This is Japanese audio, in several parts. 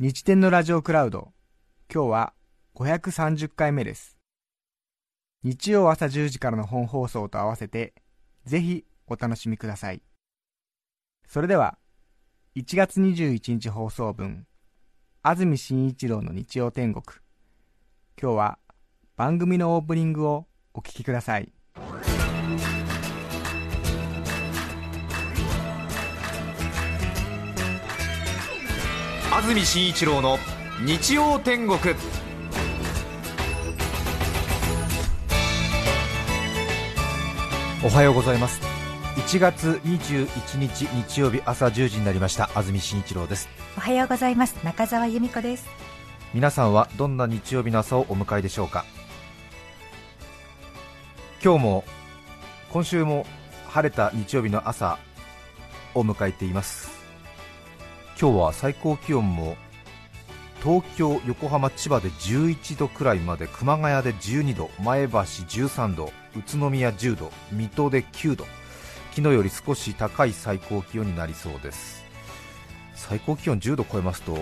日天のラジオクラウド、今日は530回目です。日曜朝10時からの本放送と合わせて、ぜひお楽しみください。それでは、1月21日放送分、安住紳一郎の日曜天国。今日は番組のオープニングをお聞きください。安住紳一郎の日曜天国。おはようございます。1月21日日曜日朝10時になりました。安住紳一郎です。おはようございます。中澤由美子です。皆さんはどんな日曜日の朝をお迎えでしょうか？今日も今週も晴れた日曜日の朝を迎えています今日は最高気温も東京、横浜、千葉で11度くらいまで熊谷で12度、前橋13度、宇都宮10度、水戸で9度。昨日より少し高い最高気温になりそうです。最高気温10度超えますと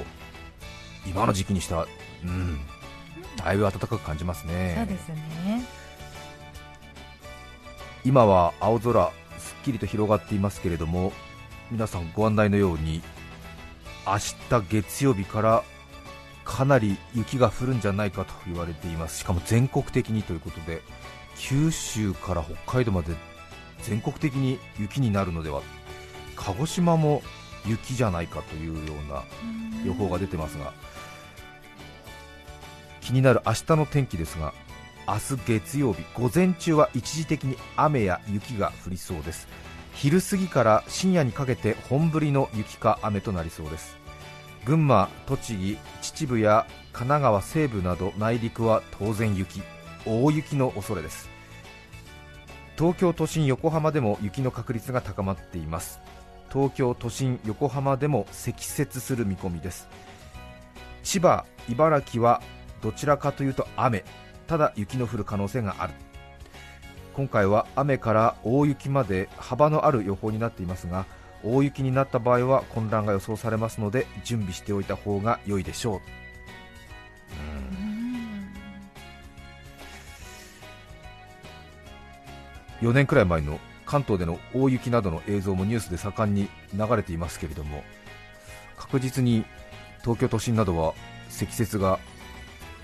今の時期にしては、うん、だいぶ暖かく感じますね。そうですね。今は青空すっきりと広がっていますけれども皆さんご案内のように明日月曜日からかなり雪が降るんじゃないかと言われています。しかも全国的にということで九州から北海道まで全国的に雪になるのでは鹿児島も雪じゃないかというような予報が出てますが気になる明日の天気ですが明日月曜日午前中は一時的に雨や雪が降りそうです昼過ぎから深夜にかけて本降りの雪か雨となりそうです。群馬、栃木、秩父や神奈川西部など内陸は当然雪。大雪の恐れです。東京都心、横浜でも雪の確率が高まっています。東京都心、横浜でも積雪する見込みです。千葉、茨城はどちらかというと雨。ただ雪の降る可能性がある。今回は雨から大雪まで幅のある予報になっていますが大雪になった場合は混乱が予想されますので準備しておいた方が良いでしょう。4年くらい前の関東での大雪などの映像もニュースで盛んに流れていますけれども確実に東京都心などは積雪が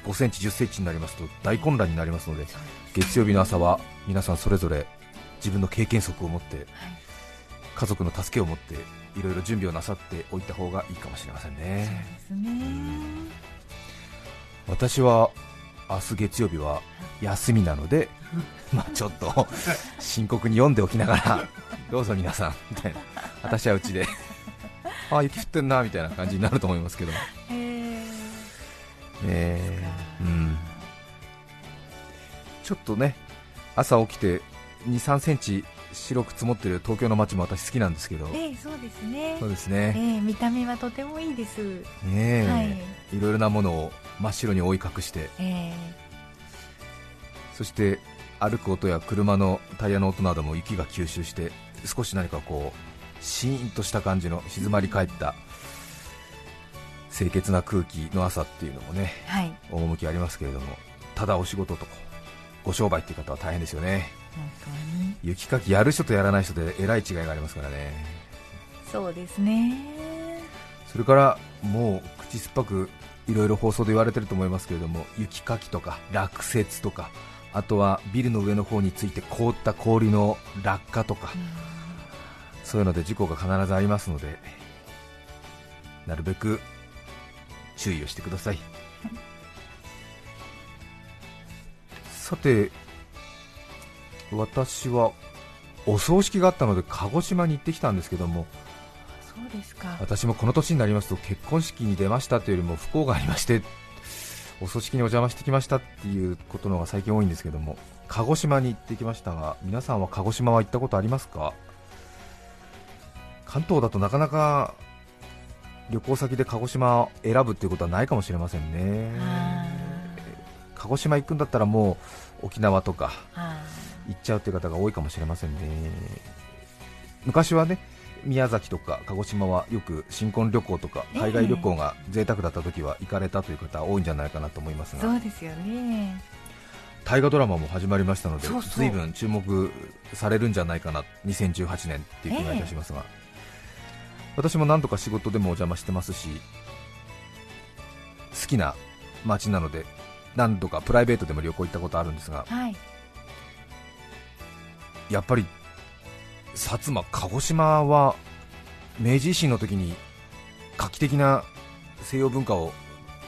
5センチ、10センチになりますと大混乱になりますので月曜日の朝は皆さんそれぞれ自分の経験則を持って、家族の助けを持っていろいろ準備をなさっておいた方がいいかもしれませんね。私は明日月曜日は休みなのでまあちょっと深刻に読んでおきながら どうぞ皆さんみたいな。私はうちで。あ雪降ってんなみたいな感じになると思いますけど。えー。え。ーうん、ちょっとね朝起きて2、3センチ白く積もってる東京の街も私好きなんですけど、えーそうですね。そうですえね、ー見た目はとてもいいです。ねえ、はい。いろいろなものを真っ白に覆い隠して、えそして歩く音や車のタイヤの音なども雪が吸収して、少し何かこうシーンとした感じの静まり返った清潔な空気の朝っていうのもね、ーはい。趣ありますけれども。ただお仕事とご商売っていう方は大変ですよね。雪かきやる人とやらない人でえらい違いがありますからね。そうですね。それからもう口酸っぱくいろいろ放送で言われてると思いますけれども雪かきとか落雪とかあとはビルの上の方について凍った氷の落下とかそういうので事故が必ずありますのでなるべく注意をしてくださいさて私はお葬式があったので鹿児島に行ってきたんですけどもそうですか。私もこの年になりますと結婚式に出ましたというよりも不幸がありましてお葬式にお邪魔してきましたっていうことの方が最近多いんですけども鹿児島に行ってきましたが皆さんは鹿児島は行ったことありますか？関東だとなかなか旅行先で鹿児島を選ぶっていうことはないかもしれませんね。あ鹿児島行くんだったらもう沖縄とか行っちゃうという方が多いかもしれませんね。昔はね宮崎とか鹿児島はよく新婚旅行とか海外旅行が贅沢だった時は行かれたという方多いんじゃないかなと思いますが。ーそうですよね。大河ドラマも始まりましたのでそうそう。随分注目されるんじゃないかな2018年っていう気がいたしますが、私も何度か仕事でもお邪魔してますし好きな街なので何度かプライベートでも旅行行ったことあるんですがはい。やっぱり薩摩、鹿児島は明治維新の時に画期的な西洋文化を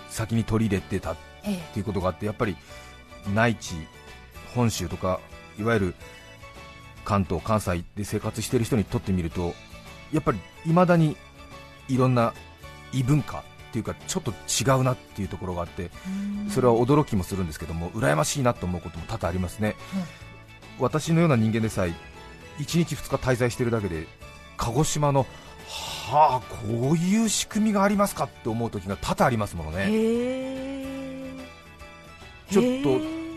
先に取り入れてたっえ。ていうことがあってやっぱり内地、本州とかいわゆる関東、関西で生活している人にとってみるとやっぱり未だにいろんな異文化っていうかちょっと違うなっていうところがあってえそれは驚きもするんですけども羨ましいなと思うことも多々ありますね、私のような人間でさえ1日2日滞在しているだけで鹿児島のはあこういう仕組みがありますかって思う時が多々ありますものね、ちょっ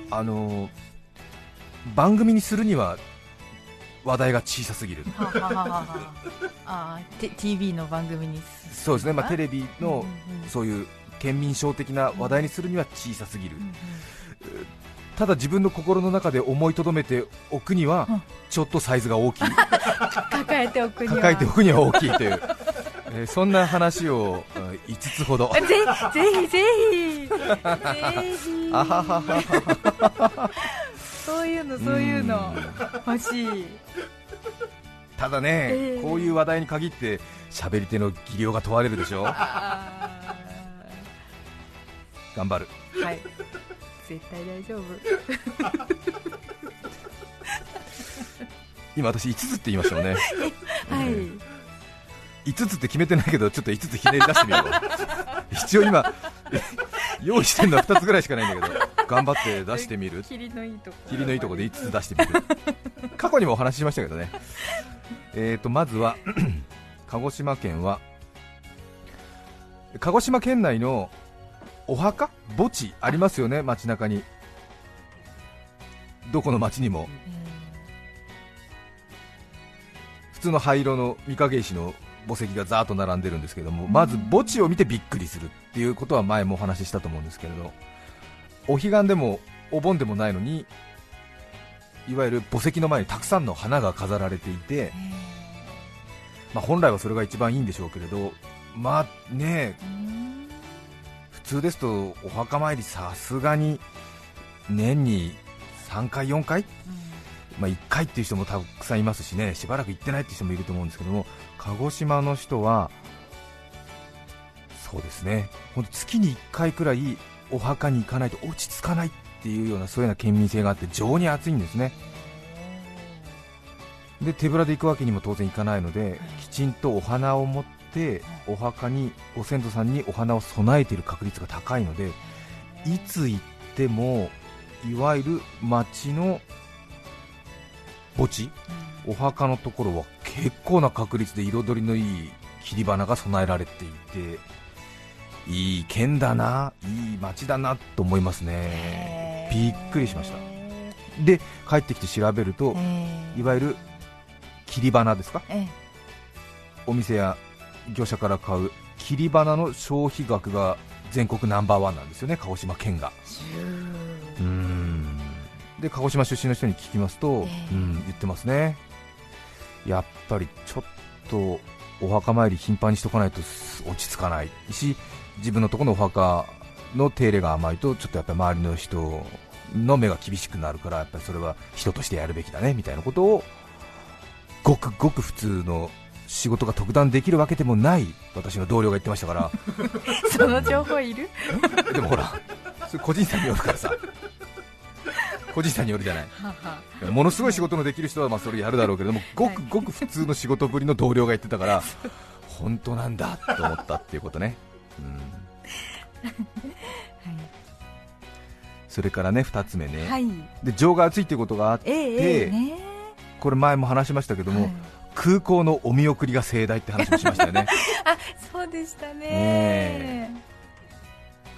とあのー番組にするには話題が小さすぎる。TV の番組にすそうですね、まあ、テレレビのそういう県民賞的な話題にするには小さすぎる、ただ自分の心の中で思いとどめておくにはうん。ちょっとサイズが大きい。抱えておくには。抱えておくには大きいという、えーそんな話をうん5つほど。ぜぜひぜひぜひ。あははははそういうのそういうの欲しいただね、えーこういう話題に限って喋り手の技量が問われるでしょ？あ頑張る。ーはい。絶対大丈夫。今私5つって言いましたよね。はい、え5つって決めてないけどちょっと5つひねり出してみよう。一応今用意してるのは2つぐらいしかないんだけど頑張って出してみる。霧のいいとこ。霧のいいとこで5つ出してみる。過去にもお話ししましたけどねえーとまずは 鹿児島県は鹿児島県内のお墓墓地ありますよね街中に。どこの町にも。普通の灰色の御影石の墓石がざーっと並んでるんですけども、まず墓地を見てびっくりするっていうことは前もお話ししたと思うんですけれどお彼岸でもお盆でもないのにいわゆる墓石の前にたくさんの花が飾られていて、まあ、本来はそれが一番いいんでしょうけれどまあね普通ですとお墓参りさすがに年に3回4回？まあ、1回っていう人もたくさんいますしねしばらく行ってないっていう人もいると思うんですけども鹿児島の人はそうですね。月に1回くらいお墓に行かないと落ち着かないっていうようなそういうような県民性があって情に熱いんですね。で手ぶらで行くわけにも当然いかないのできちんとお花を持ってお墓にご先祖さんにお花を供えている確率が高いのでいつ行ってもいわゆる町の墓地お墓のところは結構な確率で彩りのいい切り花が備えられていていい県だな、いい町だなと思いますね、びっくりしました。で帰ってきて調べると、いわゆる切り花ですか、えお店や業者から買う切り花の消費額が全国ナンバーワンなんですよね、鹿児島県が。うー。ん。で鹿児島出身の人に聞きますと、ええ。うん、言ってますね、やっぱりちょっとお墓参り頻繁にしとかないと落ち着かないし、自分のところのお墓の手入れが甘いと、ちょっとやっぱり周りの人の目が厳しくなるから、やっぱりそれは人としてやるべきだねみたいなことを、ごくごく普通の仕事が特段できるわけでもない私の同僚が言ってましたから。その情報いる？でもほら、それ個人差によるからさ、個人差によるじゃない、ものすごい仕事のできる人はまあそれやるだろうけれども、ごくごく普通の仕事ぶりの同僚が言ってたから、本当なんだと思ったっていうことね、うん、それからね2つ目ね、はい。で情が熱いっていうことがあって、ええええね。これ前も話しましたけども、はい。空港のお見送りが盛大って話もしましたよね。あそうでしたね。ね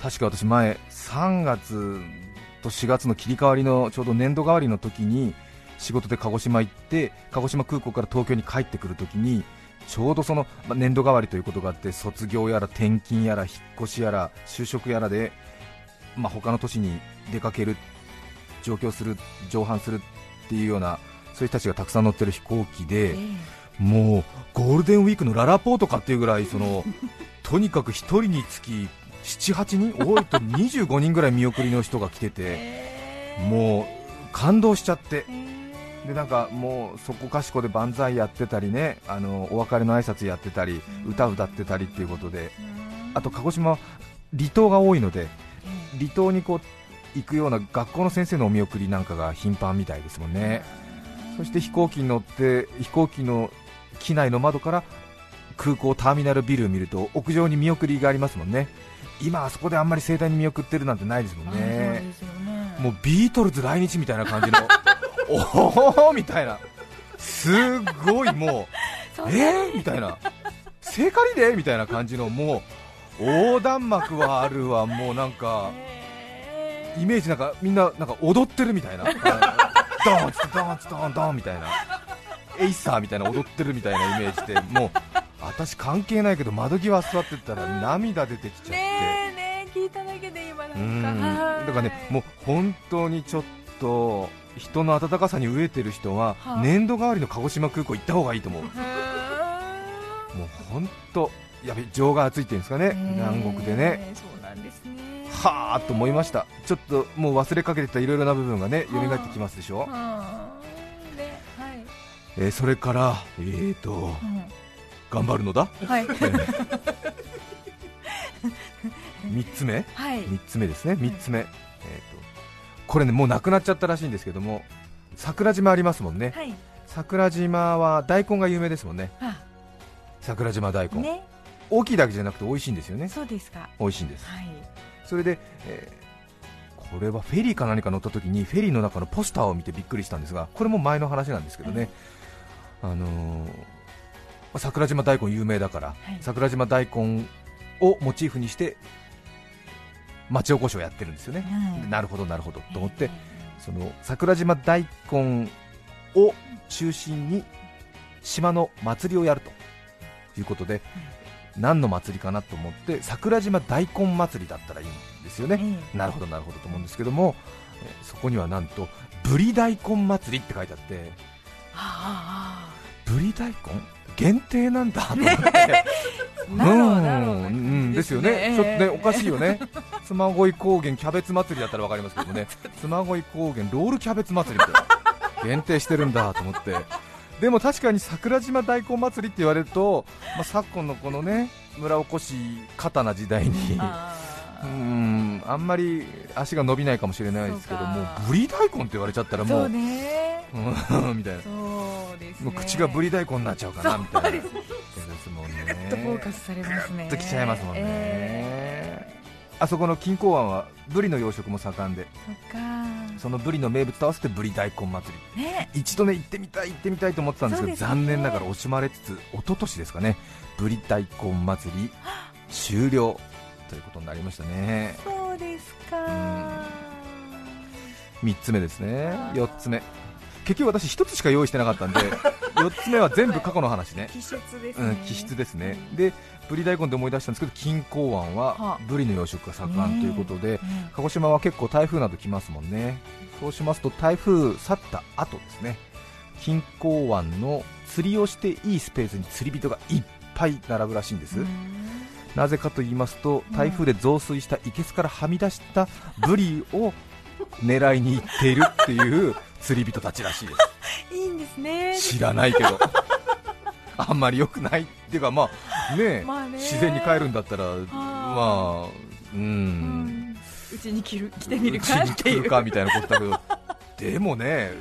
確か私前3月と4月の切り替わりのちょうど年度替わりの時に仕事で鹿児島行って鹿児島空港から東京に帰ってくる時にちょうどそのまあ年度替わりということがあって卒業やら転勤やら引っ越しやら就職やらで、まあ、他の都市に出かける上京する上阪するっていうようなそういう人たちがたくさん乗ってる飛行機で、えもうゴールデンウィークのララポートかっていうぐらいその とにかく1人につき78人多いと25人ぐらい見送りの人が来ててえ。もう感動しちゃって。え。でなんかもうそこかしこで万歳やってたりねあのお別れの挨拶やってたり歌歌ってたりっていうことで。あと鹿児島は離島が多いので離島にこう行くような学校の先生のお見送りなんかが頻繁みたいですもんね。そして飛行機に乗って飛行機の機内の窓から空港ターミナルビルを見ると屋上に見送りがありますもんね。今あそこであんまり盛大に見送ってるなんてないですもんね。ね。もうビートルズ来日みたいな感じの おおみたいな。すごいもう えー、みたいな。聖火リレーみたいな感じのもう横断幕はあるわもうなんかえイメージなんかみんななんか踊ってるみたいな。ドーンツドーンツドーンドーンみたいな。エイサーみたいな踊ってるみたいなイメージでもう私関係ないけど窓際座ってたら涙出てきちゃって、ねえねえ聞いただけで今なうんんか。はいだからねもう本当にちょっと人の温かさに飢えてる人ははい年度代わりの鹿児島空港行った方がいいと思う。もう本当やべ情が熱いっていうんですかね。南国でね。そうなんですね。はあと思いました。ちょっともう忘れかけてたいろいろな部分がね蘇ってきますでしょ。はあ。ねはい。えーそれから、えーとうん。頑張るのだ、はい。3つ目？はい。3つ目ですね。3つ目、えーとこれねもうなくなっちゃったらしいんですけども桜島ありますもんね。はい。桜島は大根が有名ですもんね。あ。桜島大根、ね大きいだけじゃなくて美味しいんですよね。そうですか。美味しいんです。はい。それで、えーこれはフェリーか何か乗った時にフェリーの中のポスターを見てびっくりしたんですがこれも前の話なんですけどね、あのーまあ桜島大根有名だから、はい。桜島大根をモチーフにして町おこしをやってるんですよね、なるほどなるほどと思って、その桜島大根を中心に島の祭りをやるということで、何の祭りかなと思って桜島大根祭りだったらいいんですよね、ええなるほどなるほどと思うんですけども、えーそこにはなんとぶり大根祭りって書いてあってあぶり大根？限定なんだと思って、うん。うんですよね、ちょっとねおかしいよね。妻恋高原キャベツ祭りだったらわかりますけどね。妻恋高原ロールキャベツ祭りって限定してるんだと思ってでも確かに桜島大根祭りって言われると、まあ、昨今のこのね村おこし過な時代にあうーんあんまり足が伸びないかもしれないですけどもうぶり大根って言われちゃったらもそうみたいな。ね。もう口がぶり大根になっちゃうかなみたいな。そうですもんねとフォーカスされますね。ときちゃいますもんね、えあそこの錦江湾はブリの養殖も盛んで。ーそっかそのブリの名物と合わせてブリ大根祭り。ね。一度ね行ってみたい行ってみたいと思ってたんですけどね。残念ながら惜しまれつつ一昨年ですかねブリ大根祭り終了ということになりましたね。そうですか。3つ目ですね。4つ目。結局私1つしか用意してなかったんで4つ目は全部過去の話ね。気質ですね。うん、気質ですね。でブリ大根で思い出したんですけど錦江湾ははブリの養殖が盛んということで、うん鹿児島は結構台風など来ますもんね。そうしますと台風去った後ですね。錦江湾の釣りをしていいスペースに釣り人がいっぱい並ぶらしいんです、うん。なぜかと言いますとうん。台風で増水した生けすからはみ出したブリを狙いに行っているっていう釣り人たちらしいですですね。知らないけど。あんまり良くないっていうかまあねまあね。自然に帰るんだったらまあううん。んうちに来る来てみるかっていう。るかみたいなことだけど でもね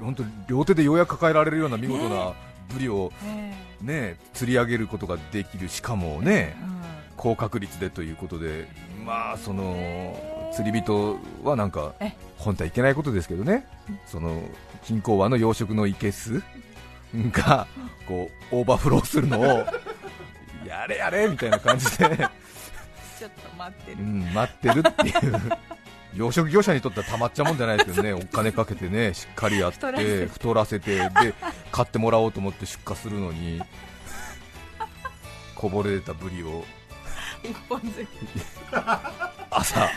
本当両手でようやく抱えられるような見事なブリをえね釣り上げることができる。しかもねうん。高確率でということでまあその釣り人はなんかえ。本当はいけないことですけどね。その金鉱湾の養殖のいけすがこうオーバーフローするのをやれやれみたいな感じで、ちょっと待ってる。うん、待ってるっていう。養殖業者にとってはたまっちゃもんじゃないですけどね。お金かけてねしっかりやって太らせて。で買ってもらおうと思って出荷するのにこぼれ出たブリを。一本釣り。朝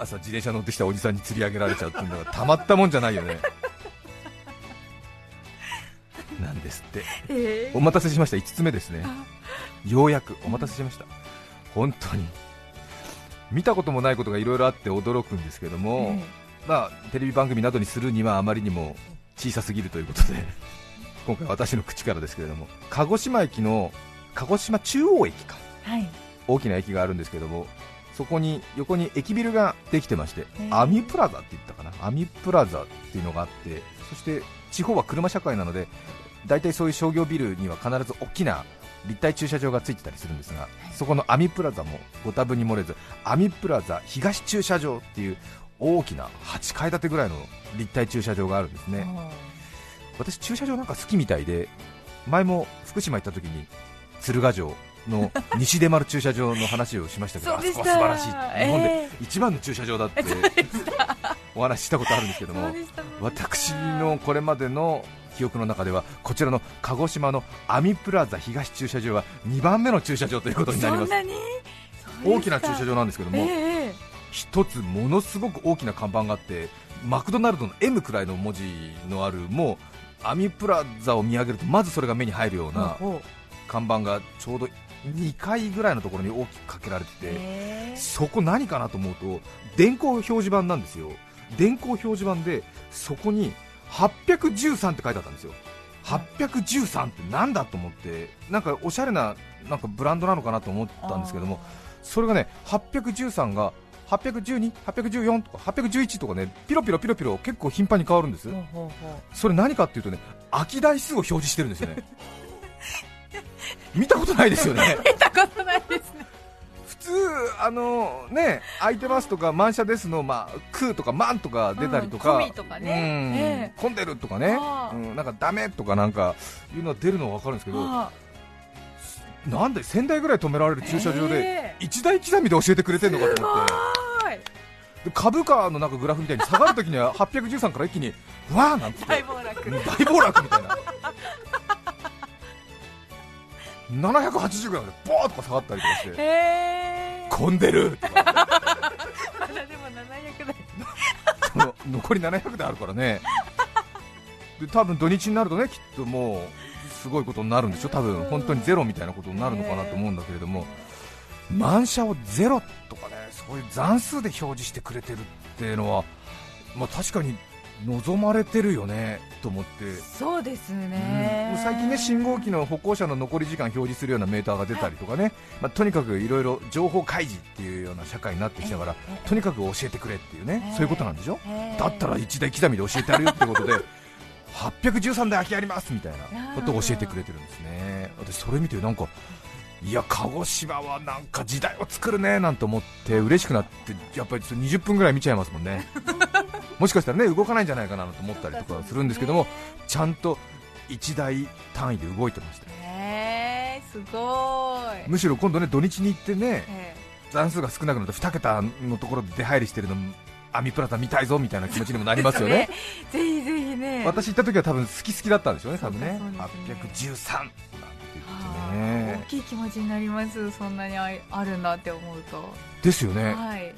朝自転車乗ってきたおじさんに釣り上げられちゃうっていうのがたまったもんじゃないよね。なんですって。え。お待たせしました。5つ目ですね。ようやくお待たせしました。本当に。見たこともないことがいろいろあって驚くんですけども、まあ、テレビ番組などにするにはあまりにも小さすぎるということで 今回私の口からですけれども鹿児島駅の鹿児島中央駅か。はい。大きな駅があるんですけどもそこに横に駅ビルができてましてアミプラザって言ったかな？アミプラザっていうのがあってそして地方は車社会なので大体そういう商業ビルには必ず大きな立体駐車場がついてたりするんですがそこのアミプラザもご多分に漏れずアミプラザ東駐車場っていう大きな8階建てぐらいの立体駐車場があるんですね。私駐車場なんか好きみたいで前も福島行った時に鶴ヶ城の西出丸駐車場の話をしましたけどあそこは素晴らしい。日本でえ一番の駐車場だって お話ししたことあるんですけども私のこれまでの記憶の中ではこちらの鹿児島のアミプラザ東駐車場は2番目の駐車場ということになります。大きな駐車場なんですけども、ええ一つものすごく大きな看板があってマクドナルドの M くらいの文字のあるもうアミプラザを見上げるとまずそれが目に入るような看板がちょうど2階ぐらいのところに大きくかけられててええそこ何かなと思うと電光表示板なんですよ。電光表示板でそこに813って書いてあったんですよ。813ってなんだと思ってなんかおしゃれななんかブランドなのかなと思ったんですけどもそれがね813が812、814とか811とかねピロピロピロピロ結構頻繁に変わるんです。それ何かっていうとね空き台数を表示してるんですよね 見たことないですよね。う 見たことないですね。普通あのね空いてますとか満車ですのまあ空とか満とか出たりとか、うんとかね。うん。混んでるとかね。うん、なんかダメとかなんかいうのは出るのは分かるんですけど。あなんで1000台ぐらい止められる駐車場でえ1台刻みで教えてくれてるのかと思って。株価のなんかグラフみたいに下がるときには813から一気にわーなんて。大暴落みたいな780ぐらいまでボーッとか下がったりとかして。混んでる。とかまだでも700台その残り700であるからね。で多分土日になるとねきっともうすごいことになるんでしょ？多分本当にゼロみたいなことになるのかなと思うんだけれども。満車をゼロとかねそういう残数で表示してくれてるっていうのは、まあ、確かに望まれてるよねと思って、そうですうん。ね、最近ね信号機の歩行者の残り時間表示するようなメーターが出たりとかね、まあ、とにかくいろいろ情報開示っていうような社会になってきたからええとにかく教えてくれっていうねええ。そういうことなんでしょ？だったら一台刻みで教えてやるよってことで 813台空きありますみたいなことを教えてくれてるんですね。私それ見てなんかいや鹿児島はなんか時代を作るねなんて思って嬉しくなってやっぱりそれ20分ぐらい見ちゃいますもんね もしかしたらね動かないんじゃないかなと思ったりとかするんですけどもちゃんと1台単位で動いてましたへえすごい。むしろ今度ね土日に行ってねえ残数が少なくなって2桁のところで出入りしてるのアミプラザ見たいぞみたいな気持ちにもなりますよね。え ぜひぜひね。私行った時は多分好き好きだったんでしょうね、多分ねね813なんてあ言ってね。ー大きい気持ちになります。そんなにああるんだって思うと、ですよね、はい。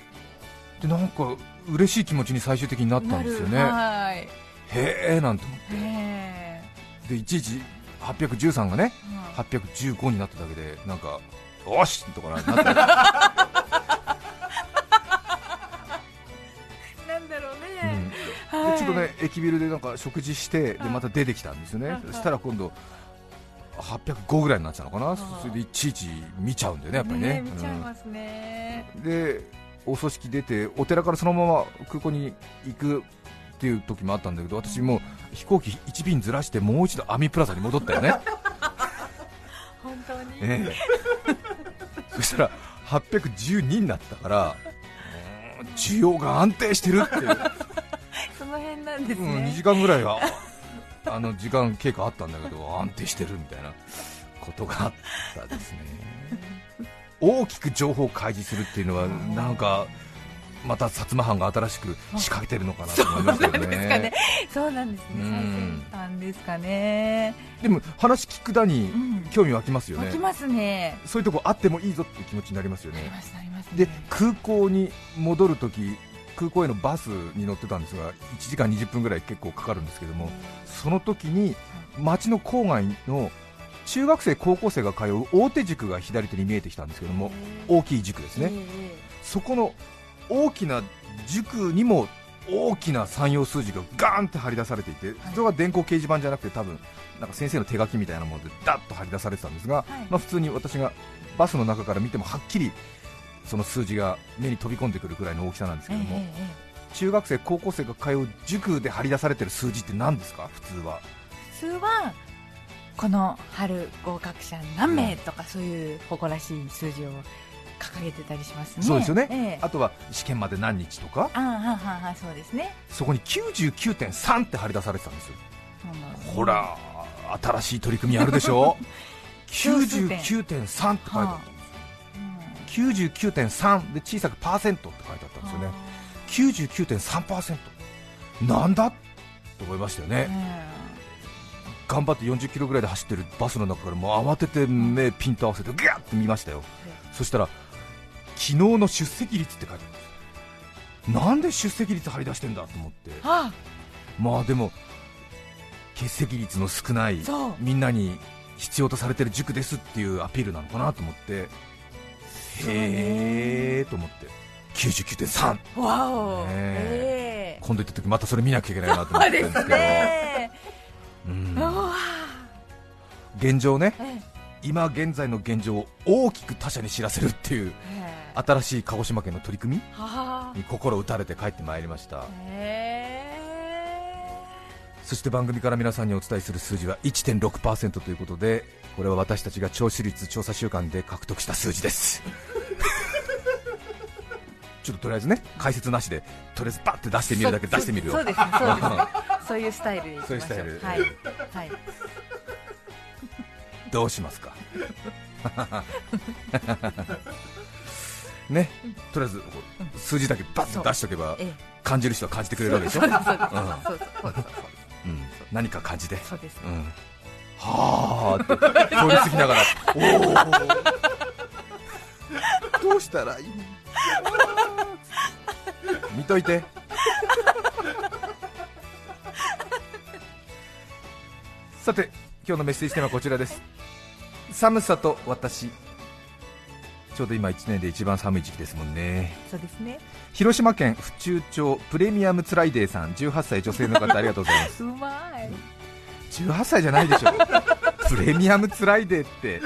でなんか嬉しい気持ちに最終的になったんですよね、へえなんて思っへて、でいちいち813がね、え815になっただけで、なんか、よし!とかななったり、なんだろううねちょっとね駅ビルでなんか食事して、ではいまた出てきたんですよね、はいそしたら今度、805ぐらいになっちゃうのかな、はいそれでいちいち見ちゃうんだよね、やっぱりね。見ちゃいますね、うん。でお葬式出てお寺からそのまま空港に行くっていう時もあったんだけど私もう飛行機1便ずらしてもう一度アミプラザに戻ったよね。本当に、ええ。そしたら812になったから需要が安定してるっていう、その辺なんですうん、2ね時間ぐらいはあの時間経過あったんだけど安定してるみたいなことがあったですね大きく情報を開示するっていうのはなんかまた薩摩藩が新しく仕掛けてるのかなと思いますけどそうなんですかね。そうなんですね。うん。最先端ですかね。でも話聞くだにうん。興味湧きますよね、湧きますね。そういうとこあってもいいぞっていう気持ちになりますよね。で空港に戻るとき空港へのバスに乗ってたんですが1時間20分ぐらい結構かかるんですけどもその時に街の郊外の中学生、高校生が通う大手塾が左手に見えてきたんですけども大きい塾ですね、ええそこの大きな塾にも大きな産業数字がガーンって張り出されていて、それは電光掲示板じゃなくて多分なんか先生の手書きみたいなものでダッと張り出されてたんですが、はい。まあ、普通に私がバスの中から見てもはっきりその数字が目に飛び込んでくるくらいの大きさなんですけども、中学生、高校生が通う塾で張り出されてる数字って何ですか、普通は。普通はこの春合格者何名とかそういう誇らしい数字を掲げてたりしますね。そうですよね、ええ。あとは試験まで何日とか、ああはあはあそうですね。そこに99.3って張り出されてたんですよ。ほら、新しい取り組みあるでしょ、小数点99.3って書いてあったんはですよ、99.3で小さくパーセントって書いてあったんですよね、99.3%、なんだ？と思いましたよね、頑張って40キロぐらいで走ってるバスの中からもう慌てて目ピンと合わせてギャッて見ましたよ、そしたら昨日の出席率って書いてあるんですなんで出席率張り出してんだと思って。あ。まあでも欠席率の少ないみんなに必要とされてる塾ですっていうアピールなのかなと思って。へーと思って。99.3わお、ねえ。え。今度行った時またそれ見なきゃいけないなと思ってるんですけど。ね。うん現状ね。ええ。今現在の現状を大きく他者に知らせるっていうええ。新しい鹿児島県の取り組みはあ。に心打たれて帰ってまいりました。へそして番組から皆さんにお伝えする数字は1.6%ということでこれは私たちが聴取率調査週間で獲得した数字です。ちょっととりあえずね解説なしでとりあえずバッて出してみるだけ出してみるよ。そういうスタイルそういうスタイル。はい。はいどうしますか？ねとりあえず数字だけバッと出しておけばええ。感じる人は感じてくれるわけでしょ？何か感じて。そうです。うん。はあって通り過ぎながら。おおどうしたらいい？見といて。さて今日のメッセージテーマはこちらです寒さと私ちょうど今1年で一番寒い時期ですもんね。そうですね。広島県府中町プレミアムツライデーさん18歳女性の方ありがとうございます。うまい。18歳じゃないでしょ。プレミアムツライデーって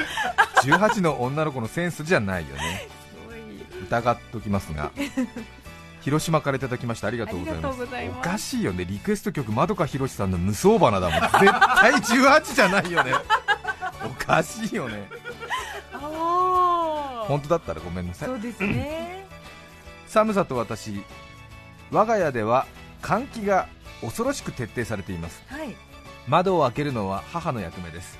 18の女の子のセンスじゃないよね。疑っときますが広島からいただきましたありがあとうございます。おかしいよね。リクエスト曲まどかひろしさんの無双花だもん。絶対18じゃないよね。おかしいよね。本当だったらごめんなさい。そうですね。寒さと私我が家では換気が恐ろしく徹底されています。はい。窓を開けるのは母の役目です。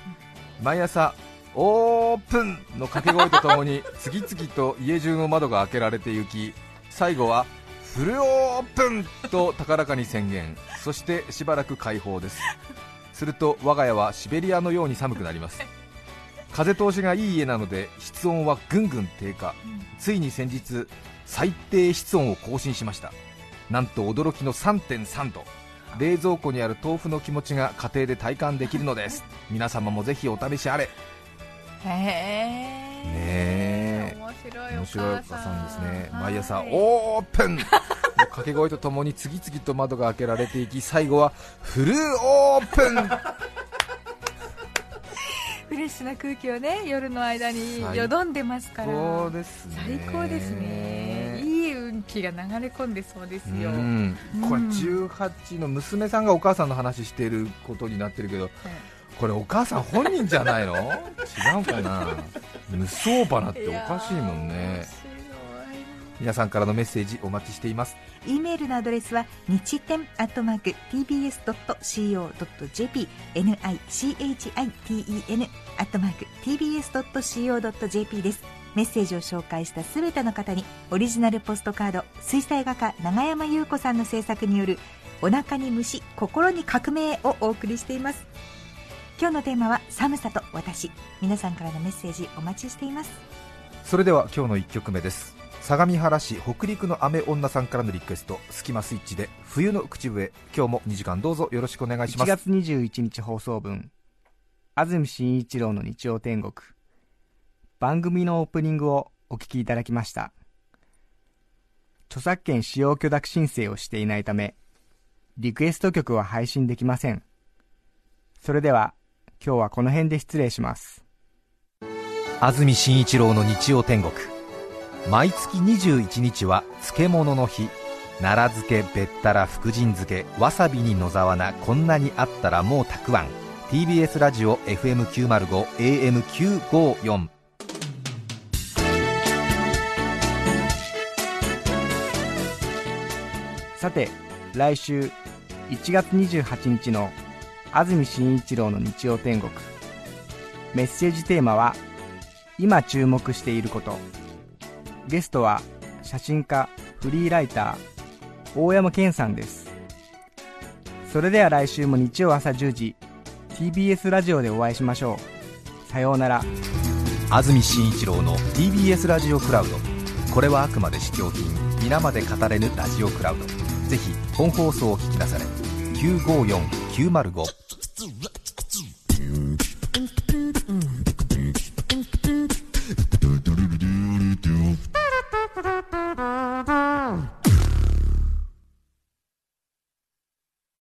毎朝オープンの掛け声とともに 次々と家中の窓が開けられて行き最後はフルオープンと高らかに宣言。そしてしばらく解放です。すると我が家はシベリアのように寒くなります風通しがいい家なので室温はぐんぐん低下。ついに先日最低室温を更新しました。なんと驚きの3.3度。冷蔵庫にある豆腐の気持ちが家庭で体感できるのです。皆様もぜひお試しあれ。へえねえ。面白いお母さんですね。はい。毎朝オープン。の掛け声とともに次々と窓が開けられていき最後はフルオープン フレッシュな空気をね夜の間に最よどんでますから。そうですね。最高ですね。いい運気が流れ込んでそうですよ、うん。これ18の娘さんがお母さんの話していることになってるけどこれお母さん本人じゃないの？違うかな？無双花っておかしいもんね皆さんからのメッセージお待ちしています。e メールのアドレスは日天アットマーク tbs.co.jp nichiten アットマーク tbs.co.jp です。メッセージを紹介したすべての方にオリジナルポストカード水彩画家永山優子さんの制作によるお腹に虫心に革命をお送りしています。今日のテーマは寒さと私。皆さんからのメッセージお待ちしています。それでは今日の1曲目です相模原市北陸の雨女さんからのリクエストスキマスイッチで冬の口笛。今日も2時間どうぞよろしくお願いしま1す月21日放送分。安住紳一郎の日曜天国。番組のオープニングをお聞きいただきました。著作権使用許諾申請をしていないためリクエスト曲は配信できません。それでは今日はこの辺で失礼します。安住紳一郎の日曜天国毎月21日は漬物の日。奈良漬けべったら福神漬けわさびに野沢菜こんなにあったらもうたくあん。TBS ラジオ FM905 AM954 さて来週1月28日の安住紳一郎の日曜天国。メッセージテーマは今注目していること。ゲストは写真家フリーライター大山健さんです。それでは来週も日曜朝10時 TBS ラジオでお会いしましょう。さようなら。安住紳一郎の TBS ラジオクラウド。これはあくまで試供品皆まで語れぬラジオクラウド。ぜひ本放送を聞きなされ954905